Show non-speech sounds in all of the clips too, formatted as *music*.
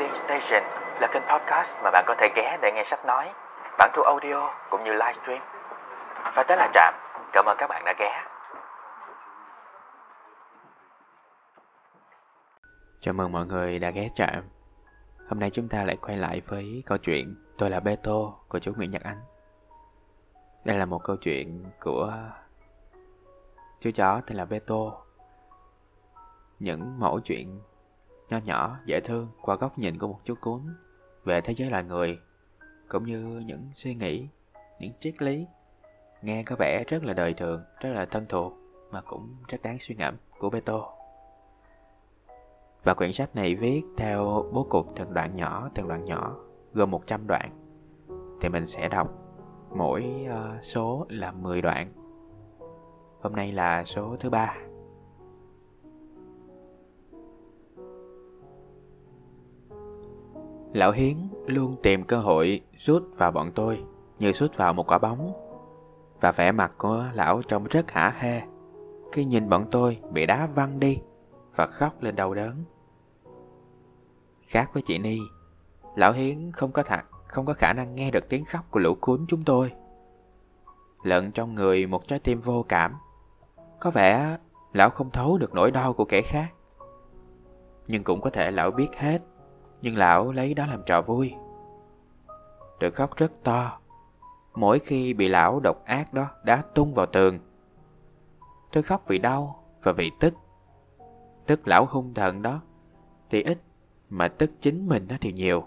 Reading Station là kênh podcast mà bạn có thể ghé để nghe sách nói, bản thu audio cũng như livestream. Và tới là Trạm, cảm ơn các bạn đã ghé. Chào mừng mọi người đã ghé Trạm. Hôm nay chúng ta lại quay lại với câu chuyện Tôi là Beto của chú Nguyễn Nhật Ánh. Đây là một câu chuyện của chú chó tên là Beto. Những mẫu chuyện nho nhỏ, dễ thương qua góc nhìn của một chú cún về thế giới loài người, cũng như những suy nghĩ, những triết lý nghe có vẻ rất là đời thường, rất là thân thuộc mà cũng rất đáng suy ngẫm của Beto. Và quyển sách này viết theo bố cục từng đoạn nhỏ, từng đoạn nhỏ, gồm 100 đoạn. Thì mình sẽ đọc mỗi uh, số là 10 đoạn. Hôm nay là số thứ ba. Lão Hiến luôn tìm cơ hội rút vào bọn tôi như rút vào một quả bóng. Và vẻ mặt của lão trông rất hả hê khi nhìn bọn tôi bị đá văng đi và khóc lên đau đớn. Khác với chị Ni, lão Hiến không có thật, không có khả năng nghe được tiếng khóc của lũ cuốn chúng tôi. Lợn trong người một trái tim vô cảm. Có vẻ lão không thấu được nỗi đau của kẻ khác. Nhưng cũng có thể lão biết hết nhưng lão lấy đó làm trò vui. Tôi khóc rất to, mỗi khi bị lão độc ác đó đá tung vào tường. Tôi khóc vì đau và vì tức. Tức lão hung thần đó thì ít, mà tức chính mình đó thì nhiều.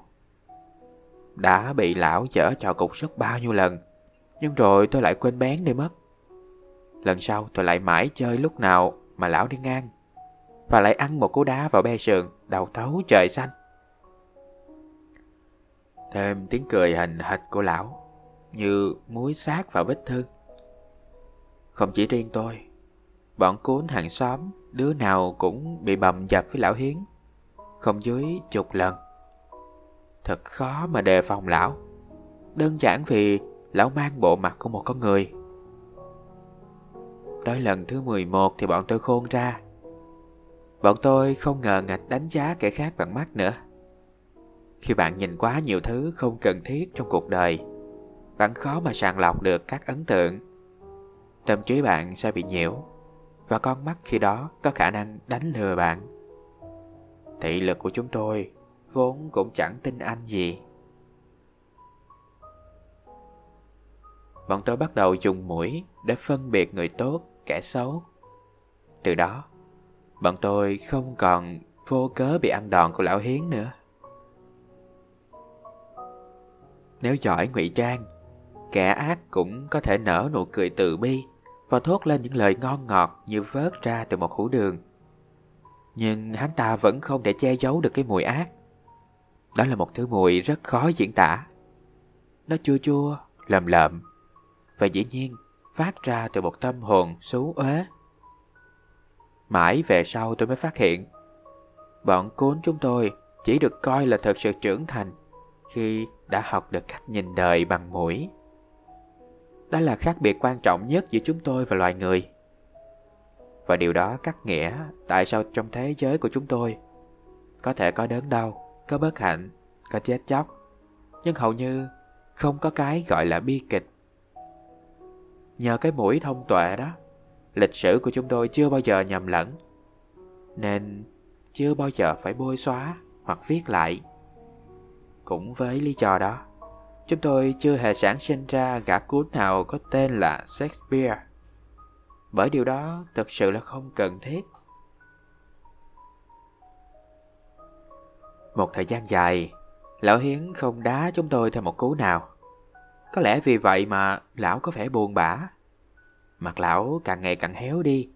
Đã bị lão chở trò cục sức bao nhiêu lần, nhưng rồi tôi lại quên bén đi mất. Lần sau tôi lại mãi chơi lúc nào mà lão đi ngang, và lại ăn một cú đá vào be sườn, đầu thấu trời xanh thêm tiếng cười hình hệt của lão, như muối sát vào vết thương. Không chỉ riêng tôi, bọn cuốn hàng xóm đứa nào cũng bị bầm dập với lão Hiến, không dưới chục lần. Thật khó mà đề phòng lão, đơn giản vì lão mang bộ mặt của một con người. Tới lần thứ 11 thì bọn tôi khôn ra. Bọn tôi không ngờ ngạch đánh giá kẻ khác bằng mắt nữa. Khi bạn nhìn quá nhiều thứ không cần thiết trong cuộc đời, bạn khó mà sàng lọc được các ấn tượng. Tâm trí bạn sẽ bị nhiễu, và con mắt khi đó có khả năng đánh lừa bạn. Thị lực của chúng tôi vốn cũng chẳng tin anh gì. Bọn tôi bắt đầu dùng mũi để phân biệt người tốt, kẻ xấu. Từ đó, bọn tôi không còn vô cớ bị ăn đòn của lão Hiến nữa. Nếu giỏi ngụy trang, kẻ ác cũng có thể nở nụ cười từ bi và thốt lên những lời ngon ngọt như vớt ra từ một hũ đường. Nhưng hắn ta vẫn không thể che giấu được cái mùi ác. Đó là một thứ mùi rất khó diễn tả. Nó chua chua, lầm lợm và dĩ nhiên phát ra từ một tâm hồn xú uế. Mãi về sau tôi mới phát hiện bọn cuốn chúng tôi chỉ được coi là thật sự trưởng thành khi đã học được cách nhìn đời bằng mũi. Đó là khác biệt quan trọng nhất giữa chúng tôi và loài người. Và điều đó cắt nghĩa tại sao trong thế giới của chúng tôi có thể có đớn đau, có bất hạnh, có chết chóc, nhưng hầu như không có cái gọi là bi kịch. Nhờ cái mũi thông tuệ đó, lịch sử của chúng tôi chưa bao giờ nhầm lẫn, nên chưa bao giờ phải bôi xóa hoặc viết lại cũng với lý do đó, chúng tôi chưa hề sản sinh ra gã cuốn nào có tên là Shakespeare. Bởi điều đó thực sự là không cần thiết. Một thời gian dài, lão Hiến không đá chúng tôi thêm một cú nào. Có lẽ vì vậy mà lão có vẻ buồn bã. Mặt lão càng ngày càng héo đi,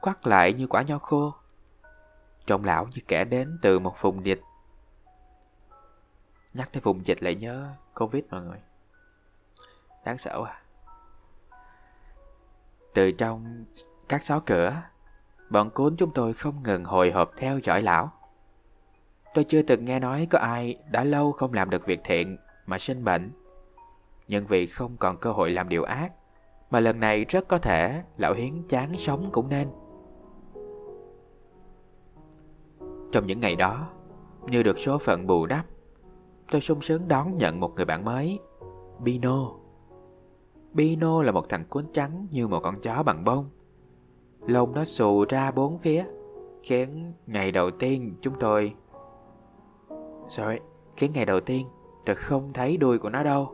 quắt lại như quả nho khô. Trông lão như kẻ đến từ một vùng địch Nhắc tới vùng dịch lại nhớ Covid mọi người. Đáng sợ à Từ trong các xó cửa, Bọn cuốn chúng tôi không ngừng hồi hộp theo dõi lão. Tôi chưa từng nghe nói có ai đã lâu không làm được việc thiện mà sinh bệnh. Nhưng vì không còn cơ hội làm điều ác, Mà lần này rất có thể lão Hiến chán sống cũng nên. Trong những ngày đó, Như được số phận bù đắp Tôi sung sướng đón nhận một người bạn mới. Bino. Bino là một thằng cuốn trắng như một con chó bằng bông. Lông nó xù ra bốn phía, Khiến ngày đầu tiên chúng tôi Sorry, Khiến ngày đầu tiên tôi không thấy đuôi của nó đâu.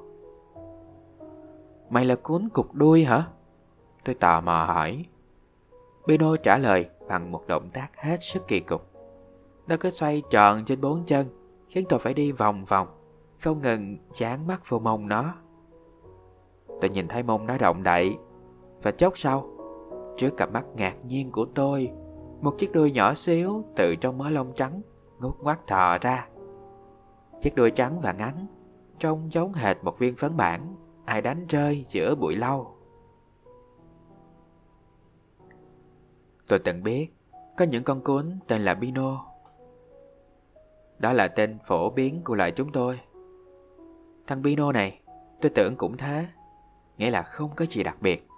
Mày là cuốn cục đuôi hả? Tôi tò mò hỏi. Bino trả lời bằng một động tác hết sức kỳ cục. Nó cứ xoay tròn trên bốn chân Khiến tôi phải đi vòng vòng, Không ngừng chán mắt vào mông nó. Tôi nhìn thấy mông nó động đậy. Và chốc sau, Trước cặp mắt ngạc nhiên của tôi, Một chiếc đuôi nhỏ xíu Từ trong mớ lông trắng Ngút ngoắt thò ra. Chiếc đuôi trắng và ngắn, Trông giống hệt một viên phấn bản, Ai đánh rơi giữa bụi lau. Tôi từng biết, Có những con cún tên là Bino. Đó là tên phổ biến của loại chúng tôi. Thằng Bino này, Tôi tưởng cũng thế. Nghĩa là không có gì đặc biệt.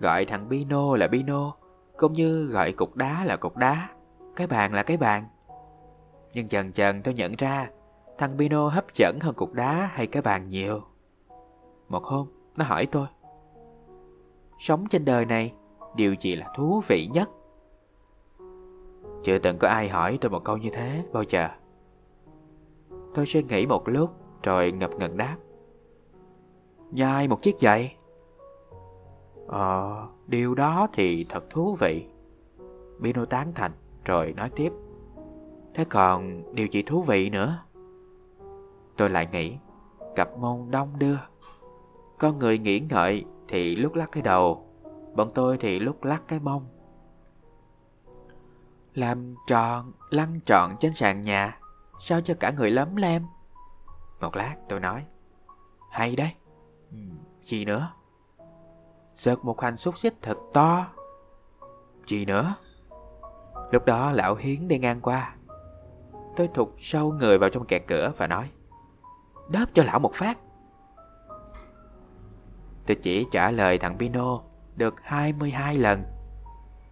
Gọi thằng Bino là Bino, Cũng như gọi cục đá là cục đá. Cái bàn là cái bàn. Nhưng dần dần tôi nhận ra, Thằng Bino hấp dẫn hơn cục đá hay cái bàn nhiều. Một hôm, nó hỏi tôi, Sống trên đời này, Điều gì là thú vị nhất? Chưa từng có ai hỏi tôi một câu như thế bao giờ. Tôi suy nghĩ một lúc Rồi ngập ngừng đáp. Nhai một chiếc giày? Ờ, điều đó thì thật thú vị. Bino tán thành rồi nói tiếp. Thế còn điều gì thú vị nữa? Tôi lại nghĩ Cặp mông đông đưa. Con người nghĩ ngợi thì lúc lắc cái đầu Bọn tôi thì lúc lắc cái mông. Làm tròn, lăn tròn trên sàn nhà. Sao cho cả người lấm lem? Một lát tôi nói. Hay đấy. Ừ, Gì nữa? Sợt một hành xúc xích thật to. Gì nữa? Lúc đó lão Hiến đi ngang qua. Tôi thụt sâu người vào trong kẹt cửa và nói Đớp cho lão một phát. Tôi chỉ trả lời thằng Pino được 22 lần.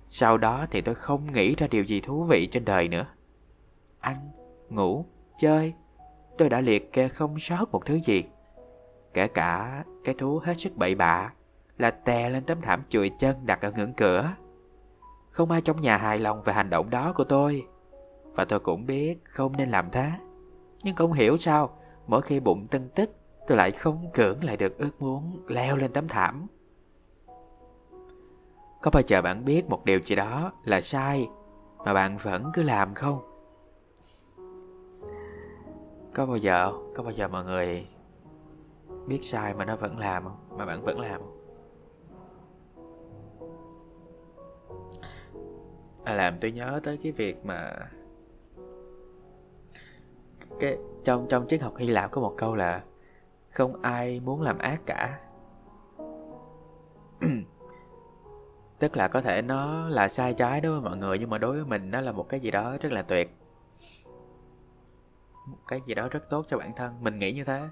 Sau đó thì tôi không nghĩ ra điều gì thú vị trên đời nữa. Ăn, ngủ, chơi Tôi đã liệt kê không sót một thứ gì. Kể cả cái thú hết sức bậy bạ Là tè lên tấm thảm chùi chân đặt ở ngưỡng cửa. Không ai trong nhà hài lòng về hành động đó của tôi. Và tôi cũng biết không nên làm thế. Nhưng không hiểu sao Mỗi khi bụng tân tức Tôi lại không cưỡng lại được ước muốn leo lên tấm thảm. Có bao giờ bạn biết một điều gì đó là sai Mà bạn vẫn cứ làm không? Có bao giờ Có bao giờ mọi người biết sai mà nó vẫn làm không? Mà bạn vẫn làm không? À, làm tôi nhớ tới cái việc mà cái trong trong triết học Hy Lạp có một câu là không ai muốn làm ác cả *clears throat* tức là có thể nó là sai trái đối với mọi người nhưng mà đối với mình nó là một cái gì đó rất là tuyệt. Một cái gì đó rất tốt cho bản thân. Mình nghĩ như thế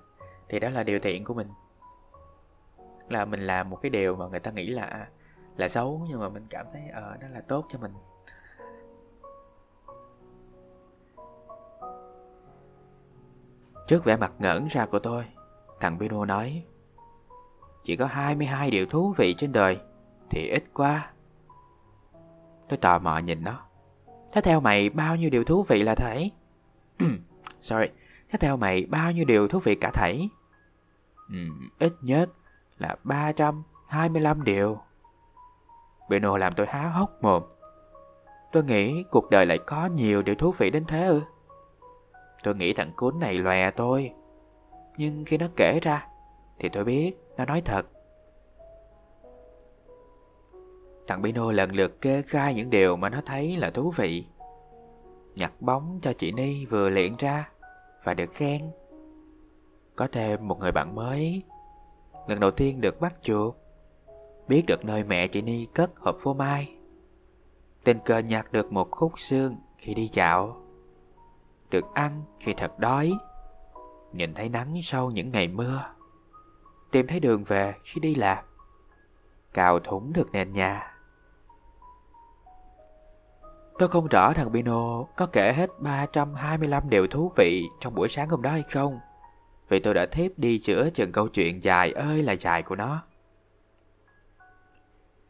thì đó là điều thiện của mình. Là mình làm một cái điều mà người ta nghĩ là à, là xấu nhưng mà mình cảm thấy ờ uh, đó là tốt cho mình. Trước vẻ mặt ngẩn ra của tôi Thằng Pino nói Chỉ có 22 điều thú vị trên đời. Thì ít quá. Tôi tò mò nhìn nó. Thế theo mày bao nhiêu điều thú vị là thảy *clears throat* Sorry Thế theo mày bao nhiêu điều thú vị cả thảy ừ, Ít nhất là 325 điều. Bruno làm tôi há hốc mồm. Tôi nghĩ cuộc đời lại có nhiều điều thú vị đến thế ư? Tôi nghĩ thằng cún này lòe tôi. Nhưng khi nó kể ra Thì tôi biết nó nói thật. Thằng Bino lần lượt kê khai những điều mà nó thấy là thú vị. Nhặt bóng cho chị Ni vừa luyện ra Và được khen. Có thêm một người bạn mới. Lần đầu tiên được bắt chuột. Biết được nơi mẹ chị Ni cất hộp phô mai. Tình cờ nhặt được một khúc xương khi đi dạo. Được ăn khi thật đói. Nhìn thấy nắng sau những ngày mưa. Tìm thấy đường về khi đi lạc. Cào thủng được nền nhà. Tôi không rõ thằng Pino có kể hết 325 điều thú vị trong buổi sáng hôm đó hay không. Vì tôi đã thiếp đi chữa chừng câu chuyện dài ơi là dài của nó.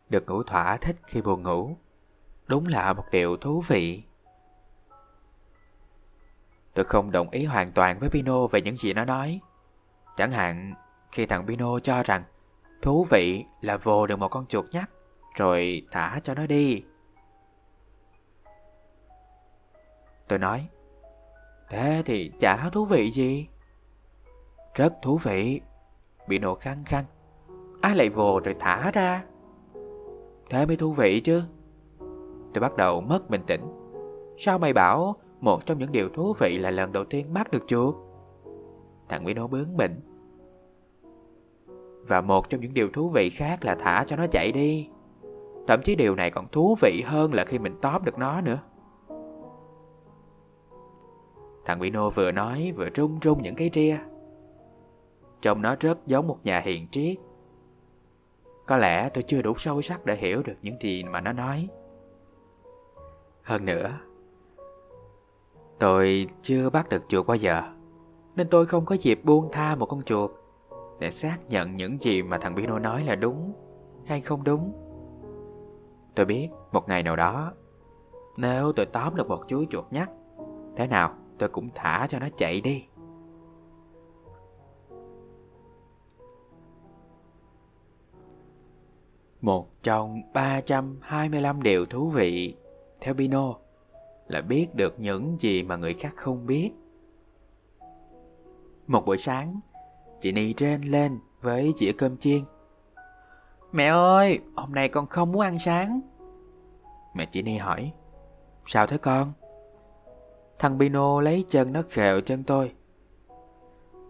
Được ngủ thỏa thích khi buồn ngủ. Đúng là một điều thú vị. Tôi không đồng ý hoàn toàn với Pino về những gì nó nói. Chẳng hạn, khi thằng Pino cho rằng thú vị là vồ được một con chuột nhắt, rồi thả cho nó đi. Tôi nói, thế thì chả thú vị gì. Rất thú vị. Bị nổ khăng khăng. Ai lại vồ rồi thả ra? Thế mới thú vị chứ. Tôi bắt đầu mất bình tĩnh. Sao mày bảo một trong những điều thú vị là lần đầu tiên bắt được chuột? Thằng Pino bướng bỉnh. Và một trong những điều thú vị khác là thả cho nó chạy đi. Thậm chí điều này còn thú vị hơn là khi mình tóm được nó nữa. Thằng Bino vừa nói vừa rung rung những cái ria. Trông nó rất giống một nhà hiền triết. Có lẽ tôi chưa đủ sâu sắc để hiểu được những gì mà nó nói. Hơn nữa, tôi chưa bắt được chuột bao giờ, nên tôi không có dịp buông tha một con chuột để xác nhận những gì mà thằng Pino nói là đúng hay không đúng. Tôi biết một ngày nào đó, nếu tôi tóm được một chú chuột nhắt, thế nào tôi cũng thả cho nó chạy đi. Một trong 325 điều thú vị theo Pino là biết được những gì mà người khác không biết. Một buổi sáng, chị Ni trên lên với chĩa cơm chiên. Mẹ ơi, hôm nay con không muốn ăn sáng. Mẹ chị Ni hỏi, sao thế con? Thằng Pino lấy chân nó khều chân tôi.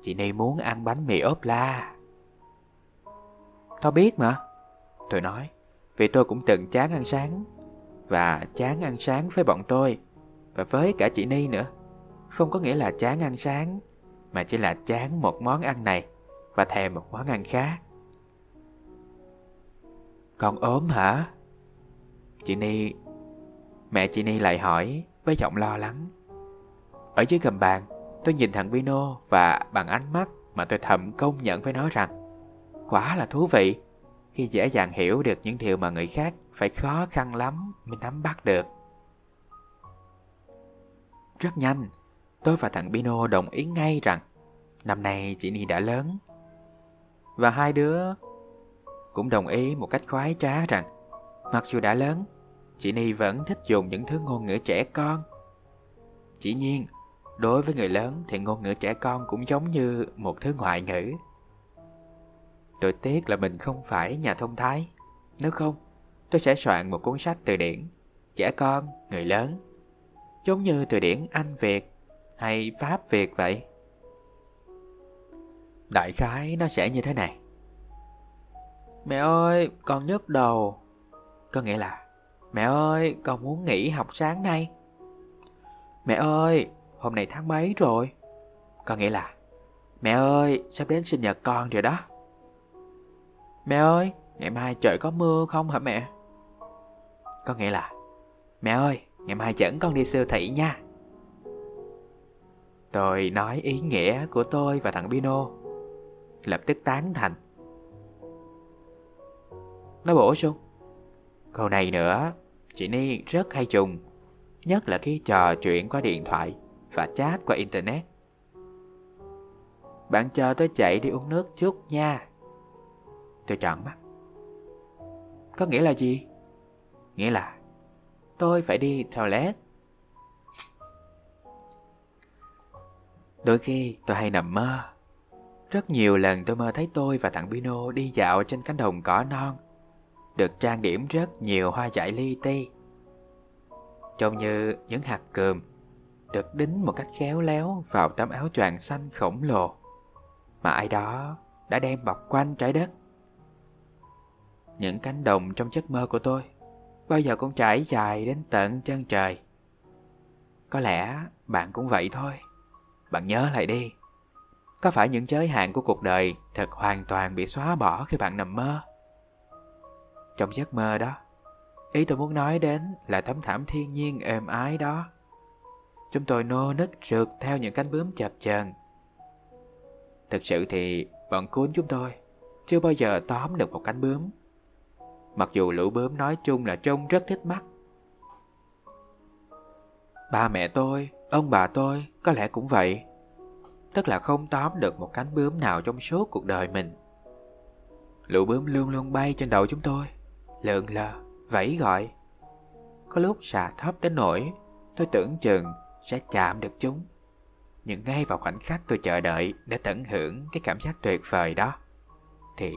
Chị Ni muốn ăn bánh mì ốp la. Tao biết mà. Tôi nói, vì tôi cũng từng chán ăn sáng. Và chán ăn sáng với bọn tôi. Và với cả chị Ni nữa. Không có nghĩa là chán ăn sáng. Mà chỉ là chán một món ăn này. Và thèm một món ăn khác. Con ốm hả? Chị Ni... Mẹ chị Ni lại hỏi với giọng lo lắng. Ở dưới gầm bàn, tôi nhìn thằng Bino và bằng ánh mắt mà tôi thầm công nhận với nó rằng quả là thú vị khi dễ dàng hiểu được những điều mà người khác phải khó khăn lắm mới nắm bắt được. Rất nhanh, tôi và thằng Bino đồng ý ngay rằng năm nay chị Ni đã lớn. Và hai đứa cũng đồng ý một cách khoái trá rằng mặc dù đã lớn, chị Ni vẫn thích dùng những thứ ngôn ngữ trẻ con. Chỉ nhiên, Đối với người lớn thì ngôn ngữ trẻ con cũng giống như một thứ ngoại ngữ. Tôi tiếc là mình không phải nhà thông thái. Nếu không, tôi sẽ soạn một cuốn sách từ điển trẻ con, người lớn. Giống như từ điển Anh Việt hay Pháp Việt vậy. Đại khái nó sẽ như thế này. Mẹ ơi, con nhức đầu. Có nghĩa là, mẹ ơi, con muốn nghỉ học sáng nay. Mẹ ơi, hôm nay tháng mấy rồi? Có nghĩa là, mẹ ơi, sắp đến sinh nhật con rồi đó. Mẹ ơi, ngày mai trời có mưa không hả mẹ? Có nghĩa là, mẹ ơi, ngày mai dẫn con đi siêu thị nha. Tôi nói ý nghĩa của tôi và thằng Pino. Lập tức tán thành. Nó bổ sung. Câu này nữa, chị Ni rất hay trùng, nhất là khi trò chuyện qua điện thoại và chat qua Internet. Bạn chờ tôi chạy đi uống nước chút nha. Tôi trợn mắt. Có nghĩa là gì? Nghĩa là tôi phải đi toilet. Đôi khi tôi hay nằm mơ. Rất nhiều lần tôi mơ thấy tôi và thằng Pino đi dạo trên cánh đồng cỏ non, được trang điểm rất nhiều hoa dại li ti. Trông như những hạt cườm được đính một cách khéo léo vào tấm áo choàng xanh khổng lồ mà ai đó đã đem bọc quanh trái đất. Những cánh đồng trong giấc mơ của tôi bao giờ cũng trải dài đến tận chân trời. Có lẽ bạn cũng vậy thôi. Bạn nhớ lại đi. Có phải những giới hạn của cuộc đời thật hoàn toàn bị xóa bỏ khi bạn nằm mơ? Trong giấc mơ đó, Ý tôi muốn nói đến là tấm thảm thiên nhiên êm ái đó. Chúng tôi nô nức rượt theo những cánh bướm chập chờn. Thực sự thì bọn cuốn chúng tôi chưa bao giờ tóm được một cánh bướm. Mặc dù lũ bướm nói chung là trông rất thích mắt. Ba mẹ tôi, ông bà tôi có lẽ cũng vậy. Tức là không tóm được một cánh bướm nào trong suốt cuộc đời mình. Lũ bướm luôn luôn bay trên đầu chúng tôi, lượn lờ, vẫy gọi. Có lúc xà thấp đến nỗi tôi tưởng chừng sẽ chạm được chúng. Nhưng ngay vào khoảnh khắc tôi chờ đợi để tận hưởng cái cảm giác tuyệt vời đó, thì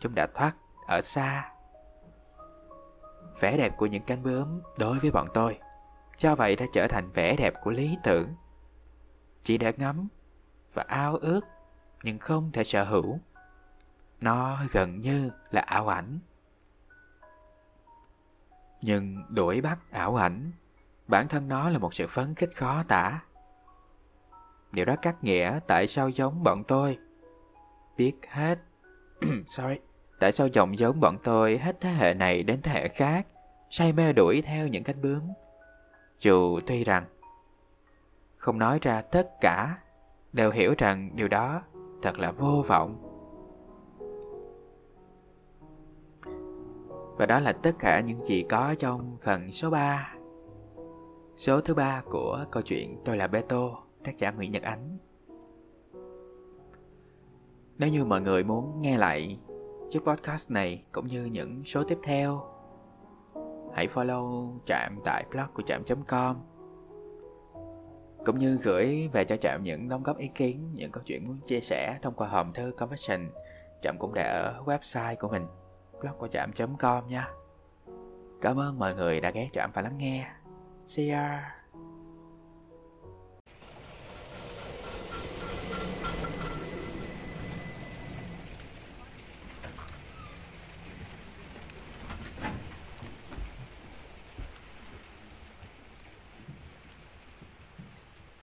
chúng đã thoát ở xa. Vẻ đẹp của những cánh bướm đối với bọn tôi, cho vậy đã trở thành vẻ đẹp của lý tưởng. Chỉ để ngắm và ao ước, nhưng không thể sở hữu. Nó gần như là ảo ảnh. Nhưng đuổi bắt ảo ảnh, bản thân nó là một sự phấn khích khó tả. Điều đó cắt nghĩa tại sao giống bọn tôi. Biết hết. *clears throat* Sorry. Tại sao dòng giống bọn tôi hết thế hệ này đến thế hệ khác, say mê đuổi theo những cánh bướm. Dù tuy rằng không nói ra tất cả, đều hiểu rằng điều đó thật là vô vọng. Và đó là tất cả những gì có trong phần số 3. Số thứ ba của câu chuyện Tôi là Beto, tác giả Nguyễn Nhật Ánh. Nếu như mọi người muốn nghe lại chiếc podcast này cũng như những số tiếp theo, hãy follow Trạm tại blog của Trạm.com cũng như gửi về cho Trạm những đóng góp ý kiến, những câu chuyện muốn chia sẻ thông qua hòm thư conversation. Trạm cũng để ở website của mình blog của trạm.com nha. Cảm ơn mọi người đã ghé trạm và lắng nghe. 这样